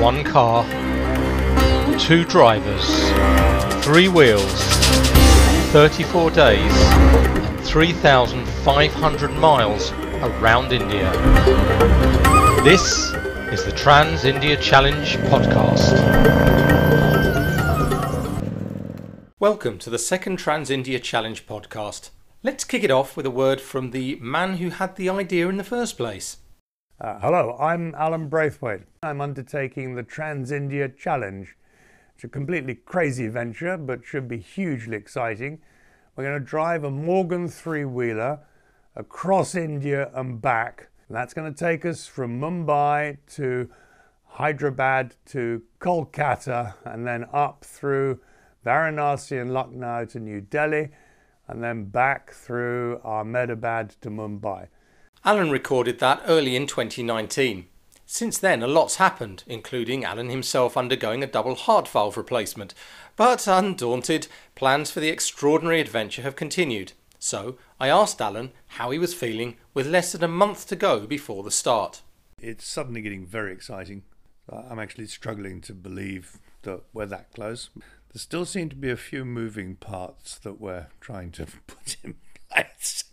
One car, two drivers, three wheels, 34 days, and 3,500 miles around India. This is the Trans India Challenge podcast. Welcome to the second Trans India Challenge podcast. Let's kick it off with a word from the man who had the idea in the first place. Uh, hello, I'm Alan Braithwaite. I'm undertaking the Trans India Challenge. It's a completely crazy venture, but should be hugely exciting. We're going to drive a Morgan three wheeler across India and back. And that's going to take us from Mumbai to Hyderabad to Kolkata and then up through Varanasi and Lucknow to New Delhi and then back through Ahmedabad to Mumbai. Alan recorded that early in 2019. Since then, a lot's happened, including Alan himself undergoing a double heart valve replacement. But undaunted, plans for the extraordinary adventure have continued. So I asked Alan how he was feeling with less than a month to go before the start. It's suddenly getting very exciting. Uh, I'm actually struggling to believe that we're that close. There still seem to be a few moving parts that we're trying to put in place.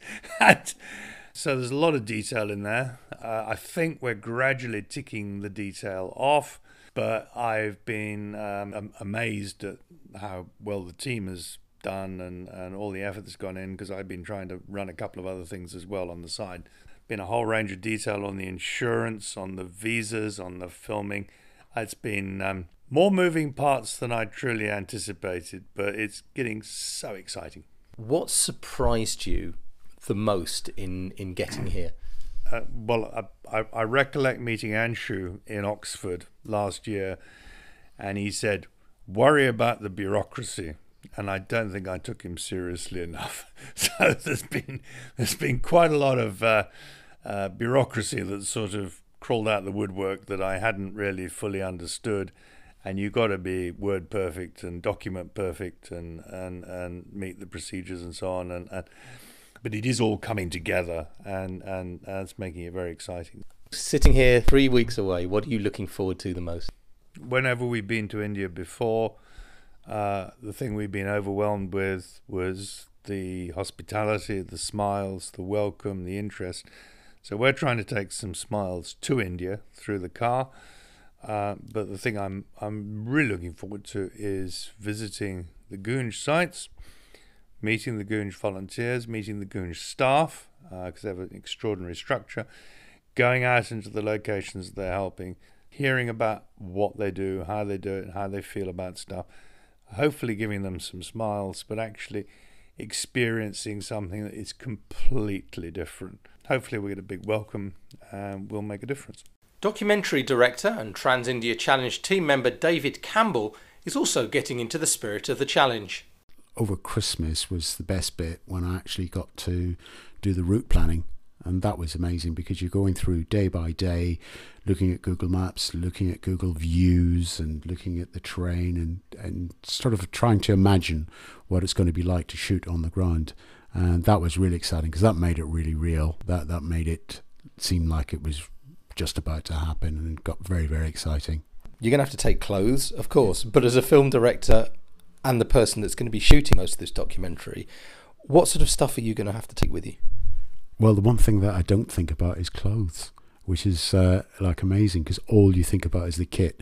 So there's a lot of detail in there. Uh, I think we're gradually ticking the detail off, but I've been um, amazed at how well the team has done and, and all the effort that's gone in because I've been trying to run a couple of other things as well on the side. Been a whole range of detail on the insurance, on the visas, on the filming. It's been um, more moving parts than I truly anticipated, but it's getting so exciting. What surprised you the most in in getting here? Uh, well, I, I, recollect meeting Anshu in Oxford last year, and he said, "Worry about the bureaucracy." And I don't think I took him seriously enough. so there's been there's been quite a lot of uh, uh, bureaucracy that sort of crawled out the woodwork that I hadn't really fully understood. And you've got to be word perfect and document perfect and, and, and meet the procedures and so on. And, and but it is all coming together, and and that's making it very exciting. Sitting here three weeks away, what are you looking forward to the most? Whenever we've been to India before, uh, the thing we've been overwhelmed with was the hospitality, the smiles, the welcome, the interest. So we're trying to take some smiles to India through the car. Uh, but the thing I'm I'm really looking forward to is visiting the Goonj sites meeting the Goonj volunteers, meeting the Goonj staff, because uh, they have an extraordinary structure, going out into the locations they're helping, hearing about what they do, how they do it, how they feel about stuff, hopefully giving them some smiles, but actually experiencing something that is completely different. Hopefully, we get a big welcome and we'll make a difference. Documentary director and Trans India Challenge team member David Campbell is also getting into the spirit of the challenge over Christmas was the best bit when I actually got to do the route planning. And that was amazing because you're going through day by day, looking at Google Maps, looking at Google Views, and looking at the terrain, and, and sort of trying to imagine what it's going to be like to shoot on the ground. And that was really exciting because that made it really real. That that made it seem like it was just about to happen, and got very very exciting. You're going to have to take clothes, of course, but as a film director, and the person that's going to be shooting most of this documentary, what sort of stuff are you going to have to take with you? Well, the one thing that I don't think about is clothes, which is uh, like amazing because all you think about is the kit.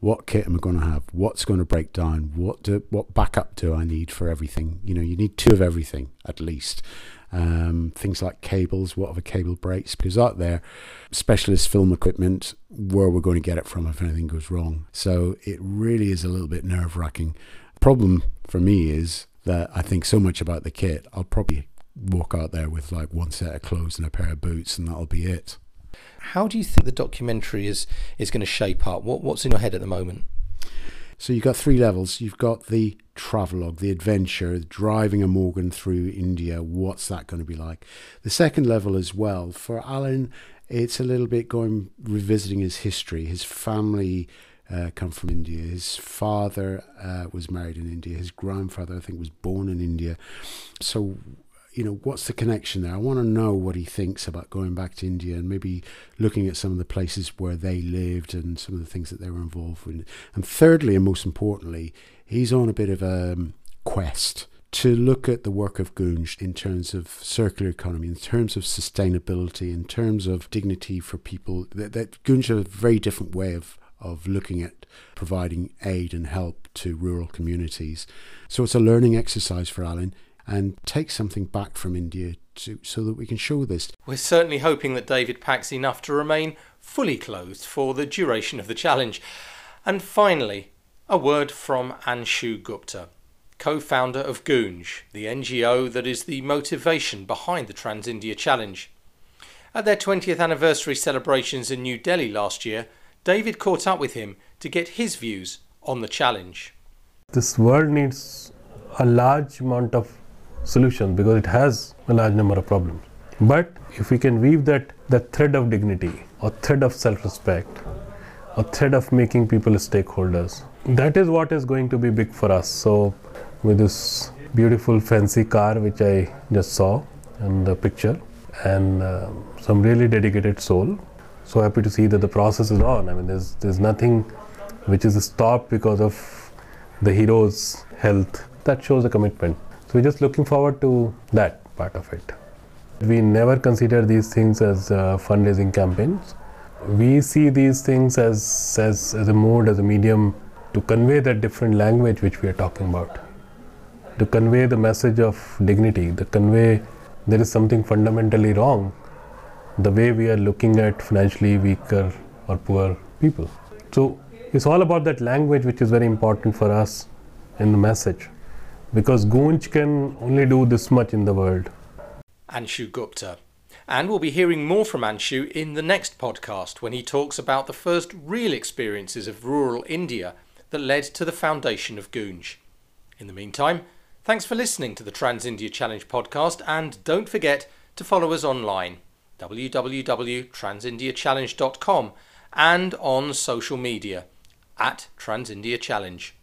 What kit am I going to have? What's going to break down? What do, what backup do I need for everything? You know, you need two of everything at least. Um, things like cables, what if a cable breaks, because out there, specialist film equipment, where we're going to get it from if anything goes wrong. So it really is a little bit nerve wracking problem for me is that I think so much about the kit. I'll probably walk out there with like one set of clothes and a pair of boots, and that'll be it. How do you think the documentary is is going to shape up? What what's in your head at the moment? So you've got three levels. You've got the travelogue, the adventure, driving a Morgan through India. What's that going to be like? The second level as well for Alan, it's a little bit going revisiting his history, his family uh, come from India. His father uh, was married in India. His grandfather, I think, was born in India. So you know, what's the connection there? I want to know what he thinks about going back to India and maybe looking at some of the places where they lived and some of the things that they were involved with. And thirdly, and most importantly, he's on a bit of a um, quest to look at the work of Goonj in terms of circular economy, in terms of sustainability, in terms of dignity for people. That, that Goonj has a very different way of, of looking at providing aid and help to rural communities. So it's a learning exercise for Alan and take something back from India to, so that we can show this. We're certainly hoping that David packs enough to remain fully clothed for the duration of the challenge. And finally, a word from Anshu Gupta co founder of Goonj, the NGO that is the motivation behind the Trans India Challenge. At their 20th anniversary celebrations in New Delhi last year, David caught up with him to get his views on the challenge. This world needs a large amount of solutions because it has a large number of problems. But if we can weave that, that thread of dignity or thread of self respect or thread of making people stakeholders, that is what is going to be big for us. So with this beautiful fancy car which I just saw in the picture and uh, some really dedicated soul. So happy to see that the process is on. I mean, there's there's nothing which is stopped because of the hero's health. That shows a commitment. So we're just looking forward to that part of it. We never consider these things as uh, fundraising campaigns. We see these things as, as, as a mode, as a medium to convey that different language which we are talking about to convey the message of dignity, to convey there is something fundamentally wrong the way we are looking at financially weaker or poor people. So it's all about that language which is very important for us in the message because Goonj can only do this much in the world. Anshu Gupta. And we'll be hearing more from Anshu in the next podcast when he talks about the first real experiences of rural India that led to the foundation of Goonj. In the meantime, Thanks for listening to the Trans India Challenge podcast, and don't forget to follow us online www.transindiachallenge.com and on social media at Trans India Challenge.